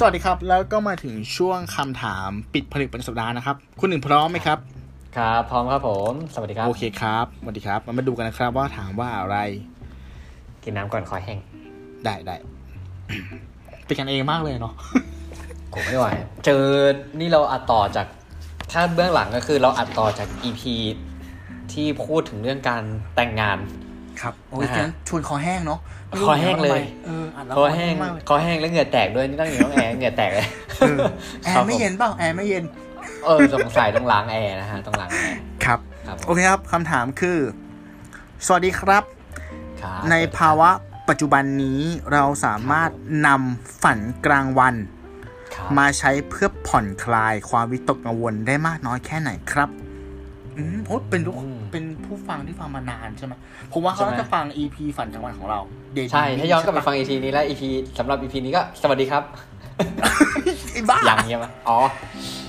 สวัสดีครับ แล้วก็มาถึงช่วงคำถามปิดผลิตประจำสัปดาห์นะครับ คุณหนึ่งพร้อมไหมครับครับพร้อมครับผม สวัสดีครับโอเคครับสวัสดีครับมามาดูกันนะครับว่าถามว่าอะไร กินน้ำก่อนคอแห้งได้ได้เป็นกันเองมากเลยเนาะผมไม่ไหวเจอนี่เราอัดต่อจากถ้าเบื้องหลังก็คือเราอัดต่อจาก EP ที่พูดถึงเรื่องการแต่งงาน ครับโอ้ยนะฮะงั้นชวนคอแห้งเนาะไม่รู้คอแห้งเลยเอออัดแล้วคอแห้งมากเลยคอแห้งแล้วเหงื่อแตกด้วยนี่ต้องอยู่ต้องแอร์เหงื่อแตกเลย เออแอร์ไม่เย็นเปล่าแอร์ไม่เย็นเออสงสัยต้องล้างแอร์นะฮะต้องล้างแอร์ครับ ครับผมโอเคครับคำถามคือ สวัสดีครับ ครับในภาวะปัจจุบันนี้เราสามารถนำฝันกลางวัน ครับ มาใช้เพื่อผ่อนคลายความวิตกกังวลได้มากน้อยแค่ไหนครับ อืมโอ้เป็นลูกเป็นผู้ฟังที่ฟังมานานใช่ไหมผมว่าเขาน่าจะฟัง EP ฝันกลางวันของเรา Daydreaming ใช่ถ้าย้อนกลับไปใช่ปะฟัง EP นี้แล้ว EP สำหรับ EP นี้ก็สวัสดีครับไอ้บ้ายังใช่ไหมอ๋อ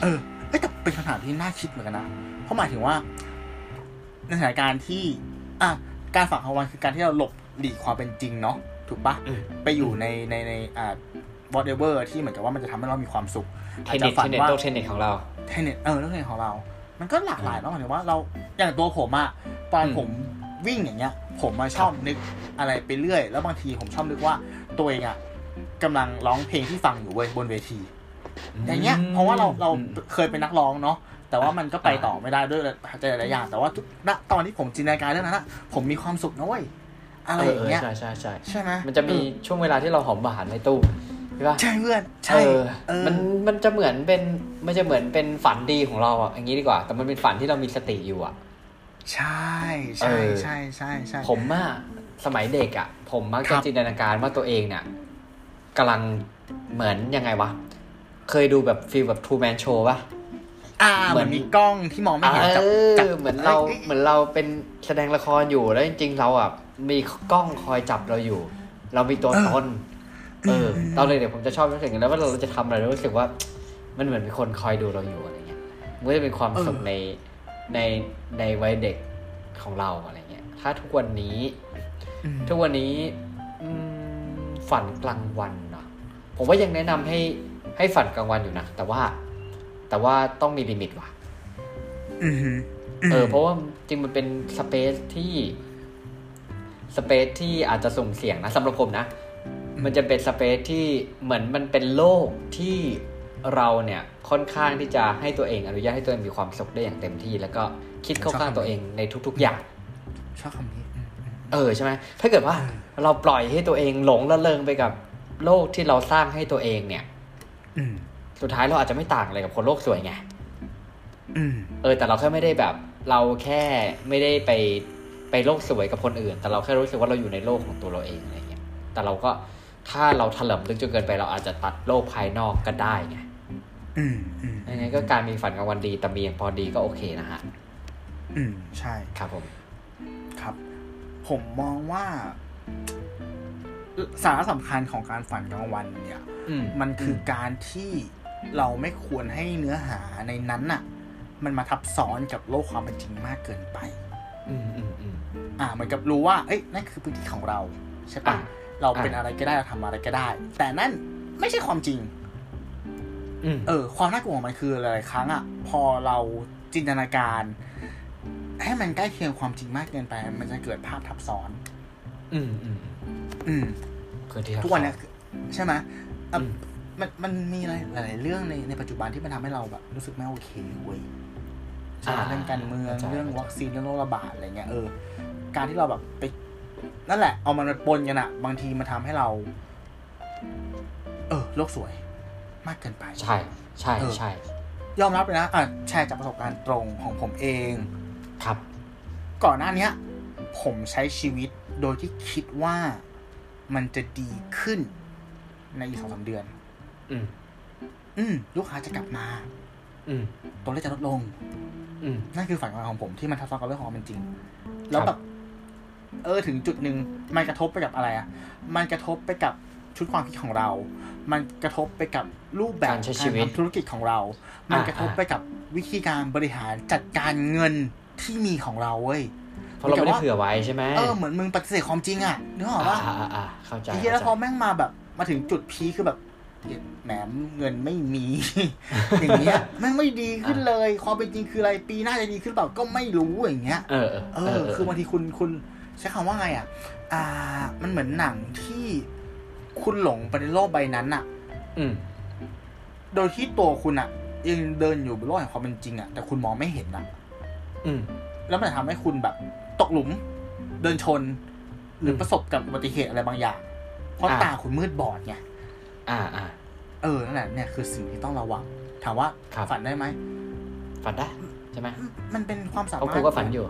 เออเอ้ยแต่เป็นคำถามที่น่าคิดเหมือนกันนะเพราะหมายถึงว่าในสถานการณ์ที่ อะการฝันกลางวันคือการที่เราหลบหลีกความเป็นจริงเนาะถูกปะอืมไปอยู่ในในในอ่า whatever ที่เหมือนกับว่ามันจะทำให้เรามีความสุขเทอาจนจะนิสฝัเทนนนิสว่าโลกเทนนิสของเราเทนเน็ตเออเรื่องเทนเน็ตของเรา มันก็หลากหลายเนาะหมายถึงว่าเราอย่างตัวผมอะตอนอืมผมวิ่งอย่างเงี้ย ผมมาชอบนึกอะไรไปเรื่อย แล้วบางทีผมชอบนึกว่าตัวเองอะกำลังร้องเพลงที่ฟังอยู่เว้ยบนเวที อย่างเงี้ย เพราะว่าเราเราเคยเป็นนักร้องเนาะแต่ว่ามันก็ไปต่อไม่ได้ด้วยปัจจัยหลายๆอย่าง แต่ว่าทุกณตอนที่ผมจินตนาการเรื่องนั้นอะผมมีความสุขนะเว้ยอะไรอย่างเงี้ยใช่ใช่ใช่ใช่ไหมมันจะมีช่วงเวลาที่เราหอมหวานในตู้ใช่ปะใช่เพื่อนเอใช่อเออมันมันจะเหมือนเป็นมันจะเหมือนเป็นฝันดีของเราอะอย่างนี้ดีกว่า แต่มันเป็นฝันที่เรามีสติอยู่อะ ใช่ใช่เออใช่ใช่ใช่ผมอะสมัยเด็กอะ ผมมักครัจะบจินตนาการว่าตัวเองเนี่ยกำลังเหมือนยังไงวะ เคยดูแบบฟีลแบบทูแมนโชว์ป่ะอ่าเหเหมืมืออนนมีกล้องที่มองไม่เห็นจับเอจับอเหมือนเราอ้ยเหมือนเราเป็นแสดงละครอยู่แล้วจริงๆเราอะมีกล้องคอยจับเราอยู่ เรามีตัวตน เออตอนเด็กๆผมจะชอบรู้สึกอย่างนั้นแล้วว่าเราจะทำอะไรแล้วรู้สึกว่า มันเหมือนมีคนคอยดูเราอยู่อะไรเงี้ยมันก็จะเป็นความสุขในในในวัยเด็กของเราอะไรเงี้ย ถ้าทุกวันนี้อืมทุกวันนี้อืมฝันกลางวันเนาะผมว่ายังแนะนำให้ให้ฝันกลางวันอยู่นะแต่ว่า แต่ว่าต้องมีลิมิตว่ะอือหือเออ เพราะว่าจริงมันเป็นสเปซที่สเปซที่อาจจะสุ่มเสี่ยงนะสำหรับผมนะ มันจะเป็นสเปซที่เหมือนมันเป็นโลกที่เราเนี่ยค่อนข้างที่จะให้ตัวเองอนุญาตให้ตัวเองมีความสุขได้อย่างเต็มที่ แล้วก็คิดเข้าข้างตัวเองในทุก ๆ อย่างชอบคำนี้อืมอืมเออใช่ไหมถ้าเกิดว่าเราปล่อยให้ตัวเองหลงละเลงไปกับโลกที่เราสร้างให้ตัวเองเนี่ยอืมสุดท้ายเราอาจจะไม่ต่างอะไรกับคนโลกสวยไงอืมเออ แต่เราแค่ไม่ได้แบบ เราแค่ไม่ได้ไปไปโลกสวยกับคนอื่น แต่เราแค่รู้สึกว่าเราอยู่ในโลกของตัวเราเองอะไรเงี้ยแต่เราก็ ถ้าเราถลำลึกจนเกินไปเราอาจจะตัดโลกภายนอกก็ได้ไงอืมอืมยังไงก็การมีฝันกลางวันดีแต่มีอย่างพอดีก็โอเคนะฮะ อืมใช่ครับผม ครับ ผมมองว่า สาระสำคัญของการฝันกลางวันเนี่ยอืมมันคือการที่เราไม่ควรให้เนื้อหาในนั้นน่ะ มันมาทับซ้อนกับโลกความเป็นจริงมากเกินไป อืมอืมอืมอ่าเหมือนกับรู้ว่า เอ้ยนั่นคือพื้นที่ของเรา ใช่ปะอะ เราเป็นอะอะไรก็ได้เราทำอะไรก็ได้ แต่นั่นไม่ใช่ความจริงอืมเออ ความน่ากลัวของมันคือหลายๆครั้งอะ พอเราจินตนาการ ให้มันใกล้เคียงความจริงมากเกินไป มันจะเกิดภาพทับซ้อน อืมอืมอืมคือที่ทุกวันเนี้ยคือใช่ไหมอะอืมมันมันมีอะไรหลาย ๆ เรื่องในในปัจจุบันที่มันทำให้เราแบบ รู้สึกไม่โอเคเว้ยใช่ไหมเรื่องการเมืองเรื่องวัคซีนเรื่องโรคระบาดอะไรเงี้ยเออการที่เราแบบไป นั่นแหละ เอามันมาปนกันอะบางทีมันทำให้เรา เออโลกสวย มากเกินไป ใช่ ใช่เออใช่ยอมรับเลยนะอะแชร์จากประสบการณ์ตรงของผมเอง ครับ ก่อนหน้าเนี้ย ผมใช้ชีวิตโดยที่คิดว่ามันจะดีขึ้นในอีกสองสามเดือน อืม อืม ลูกค้าจะกลับมา อืม ตัวเลขจะลดลง อืม นั่นคือฝันของผมที่มันทับซ้อนกับเรื่องของความเป็นจริง แล้วครับแบบ เออถึงจุดหนึ่งมันกระทบไปกับอะไรอะ มันกระทบไปกับชุดความคิดของเรา มันกระทบไปกับรูปแบบการใช้ชีวิตทำธุรกิจของเรา มันอ่ากระทบไปกับวิธีการบริหารจัดการเงินที่มีของเราเว้ยเพราะเราไม่ได้เผื่อไว้ใช่ไหมเออเหมือนมึงปฏิเสธความจริงอะนึกออกอ่าปะอ่าอ่าเข้าใจไอ้เหี้ยแล้วพเข้าอใจแม่งมาแบบ มาถึงจุดพีคคือแบบแหมเงินไม่มี อย่างเงี้ยแม่งไม่ดีขึ้นเลย ความเป็นจริงคืออะไรปีหน้าจะดีขึ้นเปล่าก็ไม่รู้อย่างเงี้ย เออ เออเออคือบางทีคุณคุณ ใช้คำว่าไงอะ อ่า มันเหมือนหนังที่คุณหลงไปในโลกใบนั้นอะ อืม โดยที่ตัวคุณอะยังเดินอยู่บนโลกแห่งความเป็นจริงอะแต่คุณมองไม่เห็นอะ อืม แล้วมันจะทำให้คุณแบบ ตกหลุม เดินชน หรืออมประสบกับอุบัติเหตุอะไรบางอย่าง เพราะอ่าตาคุณมืดบอดไงอ่าอ่าเออนั่นแหละเนี่ยคือสิ่งที่ต้องระวังถามว่าครับฝันได้ไหมฝันได้ ใช่ไหมมันเป็นความสาเพราะมารถกูก็ฝันอยู่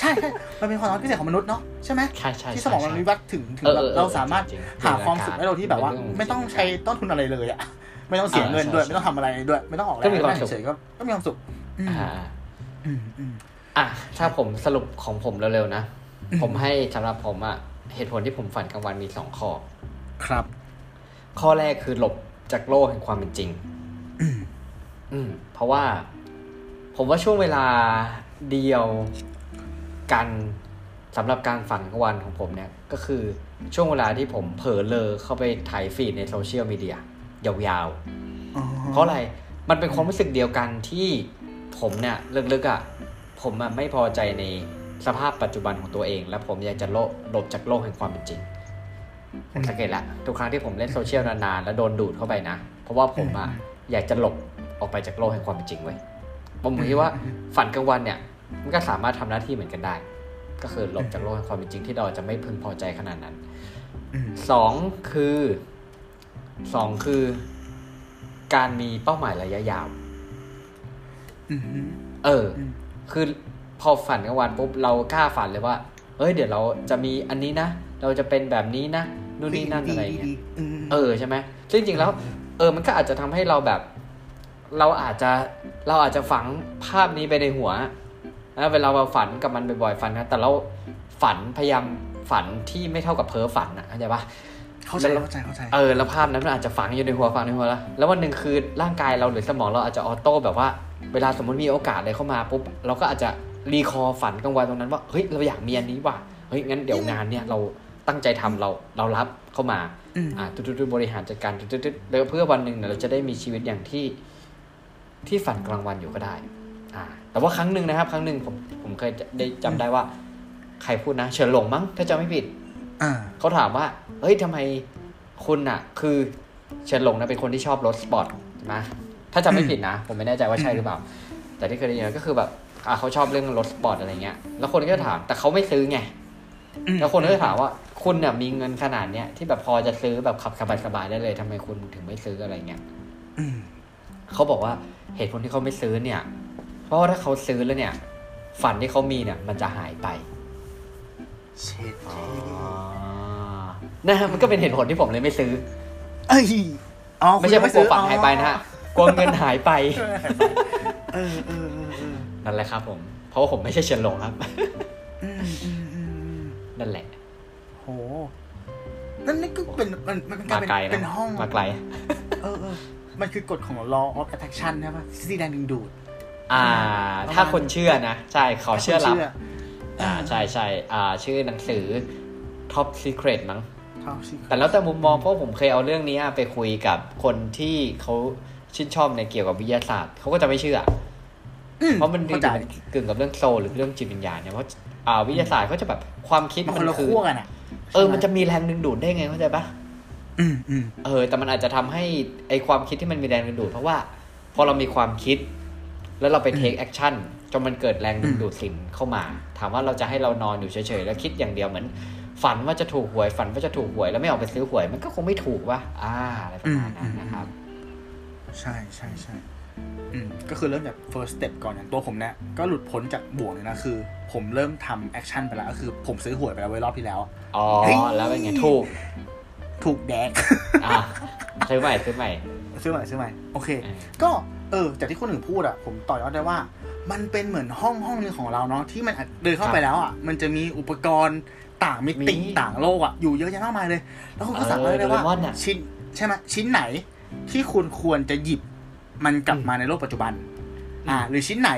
ใช่ใช่มันเป็นความสามารถพิเศษของมนุษย์เนาะใช่ไหมใช่ใช่ที่สมองมันใช่วิวัฒน์ถึงถึงเออแบบเออเราสามารถจริงๆหาความสุขได้โดยที่แบบว่าเป็นเรื่องไม่ต้องจริงใช้ต้นทุนอะไรเลยอะไม่ต้องเสียอ่าเงินด้วยใช่ไม่ต้องทำอะไรด้วย ไม่ต้องออกแรก็งมีความสุขเฉยๆก็ก็มีความสุขอืมอ่าอืมอืมอะถ้าผมสรุปของผมเร็วๆนะ ผมให้สำหรับผมอะเหตุผลที่ผมฝันกลางวันมีสองข้อ ครับ ข้อแรกคือหลบจากโลกแห่งความเป็นจริง อืมอืมเพราะว่า ผมว่าช่วงเวลาเดียวกันสำหรับการฝันกลางวันของผมเนี่ย ก็คือช่วงเวลาที่ผมเผลอเลอเข้าไปไถ feed ในโซเชียลมีเดียยาวๆอ๋อเพราะอะไร มันเป็นความรู้สึกเดียวกันที่ผมเนี่ยลึกๆอะ ผมอะไม่พอใจในสภาพปัจจุบันของตัวเอง และผมอยากจะโลหลบจากโลกแห่งความเป็นจริงผมสังเกตละทุกครั้งที่ผมเล่นโซเชียลนานๆแล้วโดนดูดเข้าไปนะ เพราะว่าผมอะอยากจะหลบออกไปจากโลกแห่งความเป็นจริงไว้ย ผมคิดว่าฝันกลางวันเนี่ย มันก็สามารถทำหน้าที่เหมือนกันได้ ก็คือหลบจากโลกแห่งความเป็นจริงที่เราจะไม่พึงพอใจขนาดนั้นอืมสองคือสองคือ การมีเป้าหมายระยะยาวอืมเอออืมคือพอฝันกลางวันปุ๊บเรากล้าฝันเลยว่า เอ้ย เดี๋ยวเราจะมีอันนี้นะ เราจะเป็นแบบนี้นะ นู่นนี่นั่นอะไรอย่างเงี้ยดีๆอืมเออใช่ไหมซึ่งจริงๆแล้ว เออ มันก็อาจจะทำให้เราแบบ เราอาจจะเราอาจจะฝังภาพนี้ไปในหัวนะเวลาเราฝันกับมันบ่อยๆฝันนะแต่เราฝันพยายามฝันที่ไม่เท่ากับเพ้อฝันอะเข้าใจปะเข้าใจเข้าใจเข้าใจเออแล้วภาพนั้นมันอาจจะฝังอยู่ในหัวฝังในหัวแล้วแล้ววันหนึ่งคือร่างกายเราหรือสมองเราอาจจะออโต้แบบว่า เวลาสมมติมีโอกาสอะไรเข้ามาปุ๊บเราก็อาจจะรีคอร์ฝันกลางวันตรงนั้นว่าเฮ้ยเราอยากมีอันนี้ว่ะเฮ้ยงั้นเดี๋ยวงานเนี่ยเราตั้งใจทำเราเรารับเข้ามาอืมอ่าตุ๊ดๆบริหารจัดการตุ๊ดๆแล้วเพื่อวันหนึ่งเนี่ยเราจะได้มีชีวิตอย่างที่ ที่ฝันกลางวันอยู่ก็ได้อ่าแต่ว่าครั้งหนึ่งนะครับ ครั้งหนึ่งผมผมเคยได้จำได้ว่า ใครพูดนะ เฉินหลงมั้งถ้าจำไม่ผิดอ่าเขาถามว่าเฮ้ยทำไมคุณอะคือเฉินหลงนะเป็นคนที่ชอบรถสปอร์ตใช่ไหมถ้าจำไม่ผิดนะ ผมไม่แน่ใจว่าใช่หรือเปล่า แต่ที่เคยได้ยินก็คือแบบอะเขาชอบเรื่องรถสปอร์ตอะไรเงี้ยแล้วคนก็ถาม แต่เขาไม่ซื้อไงอืมแล้วคนก็จะถามว่าคุณเนี่ยมีเงินขนาดเนี้ยที่แบบพอจะซื้อแบบขับสบายๆได้เลยทำไมคุณถึงไม่ซื้ออะไรเงี้ยอืม เขาบอกว่าเหตุผลที่เขาไม่ซื้อเนี่ย เพราะว่าถ้าเขาซื้อแล้วเนี่ย ฝันที่เขามีเนี่ย มันจะหายไปเช็ดนะฮะมันก็เป็นเหตุผลที่ผมเลยไม่ซื้อ เอ้ยอ๋อไม่ใช่เพราะกลัวฝันหายไปนะฮะกลัวเงินหายไปเออเออเออเออนั่นแหละครับผม เพราะว่าผมไม่ใช่เฉินหลงครับอืมอืมอืมอืมนั่นแหละโหนั่นนี่ก็เป็นมันมันกลามายเป็นไกลนะเป็นห้องมาไกล เออเออ มันคือกฎของ law of attraction ใช่ปะสีแดงดึงดูด อ่า ถ้าคนเชื่อนะ ใช่เขาเชื่อรับอ่าอ่าใช่ใช่อ่า ชื่อหนังสือ Top Secret มั้งเท่าชื่อแต่แล้วแต่มุมมองเพราะผมเคยเอาเรื่องนี้ไปคุยกับคนที่เขาชื่นชอบในเกี่ยวกับวิทยาศาสตร์เขาก็จะไม่เชื่ออืเพราะมันเข้าใจกึ่งกับเรื่อง soul หรือเรื่องจิตวิญญาณเนี่ยเพราะอ่าวิทยาศาสตร์เขาจะแบบความคิดมันมันคือคนละขั้วกันอะเออ มันจะมีแรงดึงดูดได้ไงเข้าใจปะอืมอืม เออ แต่มันอาจจะทำให้ไอความคิดที่มันมีแรงดึงดูด เพราะว่าพอเรามีความคิด แล้วเราไป take action จนมันเกิดแรงดึงดูดสิ่งเข้ามา ถามว่าเราจะให้เรานอนอยู่เฉยๆแล้วคิดอย่างเดียวเหมือน ฝันว่าจะถูกหวย ฝันว่าจะถูกหวย แล้วไม่ออกไปซื้อหวย มันก็คงไม่ถูกวะอ่า อะไรประมาณนั้นนะครับ ใช่ใช่ใช่อืมก็คือเริ่มจาก first step ก่อนอย่างตัวผมเนี่ยก็หลุดพ้นจากบ่วงเลยนะคือ ผมเริ่มทำแอคชั่นไปแล้วก็คือผมซื้อหวยไปแล้วไว้รอบที่แล้วอ๋อเฮ้ยแล้วเป็นไงถูก ถูกแดกอะซื้อใหม่ซื้อใหม่ซื้อใหม่ซื้อใหม่โอเคเออก็เออจากที่คนอื่นพูดอะผมต่อยอดได้ว่า มันเป็นเหมือนห้องห้องหนึงของเราเนาะที่มันอาจเดินเข้าไปแล้วอะมันจะมีอุปกรณ์ต่างมิติมีต่างโลกอะอยู่เยอะแยะมากมายเลย แล้วคุณก็สามารถเลือกได้ว่าเออโดเรมอนน่ะชิ้นใช่ไหมชิ้นไหนที่คุณควรจะหยิบมันกลับมาในโลกปัจจุบัน อ่า หรือชิ้นไหน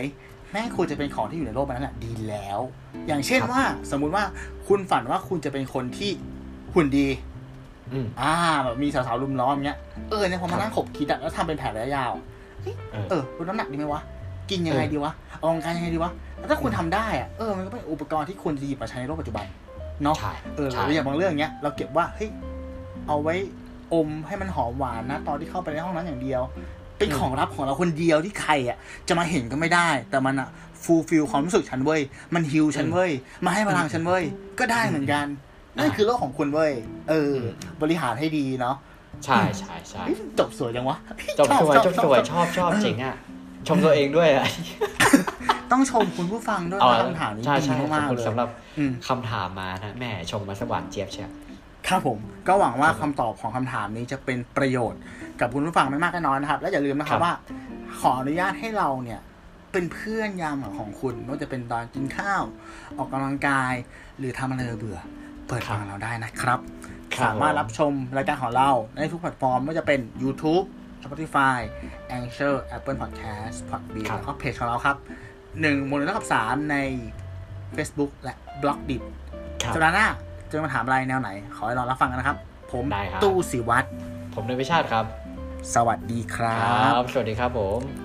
แม่งควรจะเป็นของที่อยู่ในโลกนั้นแหละดีแล้ว อย่างเช่นครับว่าสมมุติว่าคุณฝันว่าคุณจะเป็นคนที่หุ่นดี อืมอ่าแบบมีสาวๆรุมล้อมเงี้ย เออเนี่ยพอมานั่งขบคิดอะแล้วทำเป็นแผนระยะยาวเฮ้ยเออเออลดน้ำหนักดีไหมวะ กินยังไงเออดีวะออกกำลังกายยังไงดีวะ แล้วถ้าคุณทำได้อะเออมันก็เป็นอุปกรณ์ที่ควรจะหยิบมาใช้ในโลกปัจจุบันเนาะใช่เออใช่หรืออย่างบางเรื่องเงี้ยเราเก็บว่าเฮ้ยเอาไว้อมให้มันหอมหวานนะ ตอนที่เข้าไปในห้องนั้นอย่างเดียว เป็นของลับของเราคนเดียวที่ใครอะ จะมาเห็นก็ไม่ได้ แต่มันอะ fulfill ความรู้สึกฉันเว้ยมัน heal ฉันเว้ยมาให้พลังฉันเว้ยก็ได้เหมือนกัน นั่นคือโลกของคุณเว้ย เออ บริหารให้ดีเนาะ ใช่ใช่ใช่เฮ้ยจบสวยจังวะ จบสวยจบสวยชอบชอบเจ๋งอะ ชมตัวเองด้วยอะต้องชมคุณผู้ฟังด้วยเอานะคำถามนี้ใช่ดีใช่ขอบมากคุๆณเลยสำหรับอืมคำถามมานะแหม่ชมมาสวานเจี๊ยบเชียวครับผมก็หวังว่าคำตอบของคำถามนี้จะเป็นประโยชน์กับคุณผู้ฟังไม่มากก็น้อยนะครับ และอย่าลืมนะครัครับบว่า ขออนุญาตให้เราเนี่ย เป็นเพื่อนยามหลังของคุณไม่ว่าจะเป็นตอนกินข้าว ออกกำลังกาย หรือทำอะไรเบื่อ เปิดฟังเราได้นะครับครับ สามารถรับชมรายการของเราในทุกแพลตฟอร์มไม่ว่าจะเป็น YouTube Spotify Anchor Apple Podcast Podbean ครับแล้วก็เพจของเราครับหนึ่งมูลนิธิกับสามใน Facebook และ b l o g d i t ครับสัปดาห์หน้าจะมาถามอะไรแนวไหน ขอให้รอรับฟังกันนะครับ ผมได้ครับตู้สิวัตรผมในวิชาติครับ สวัสดีครัครับบสวัสดีครับผม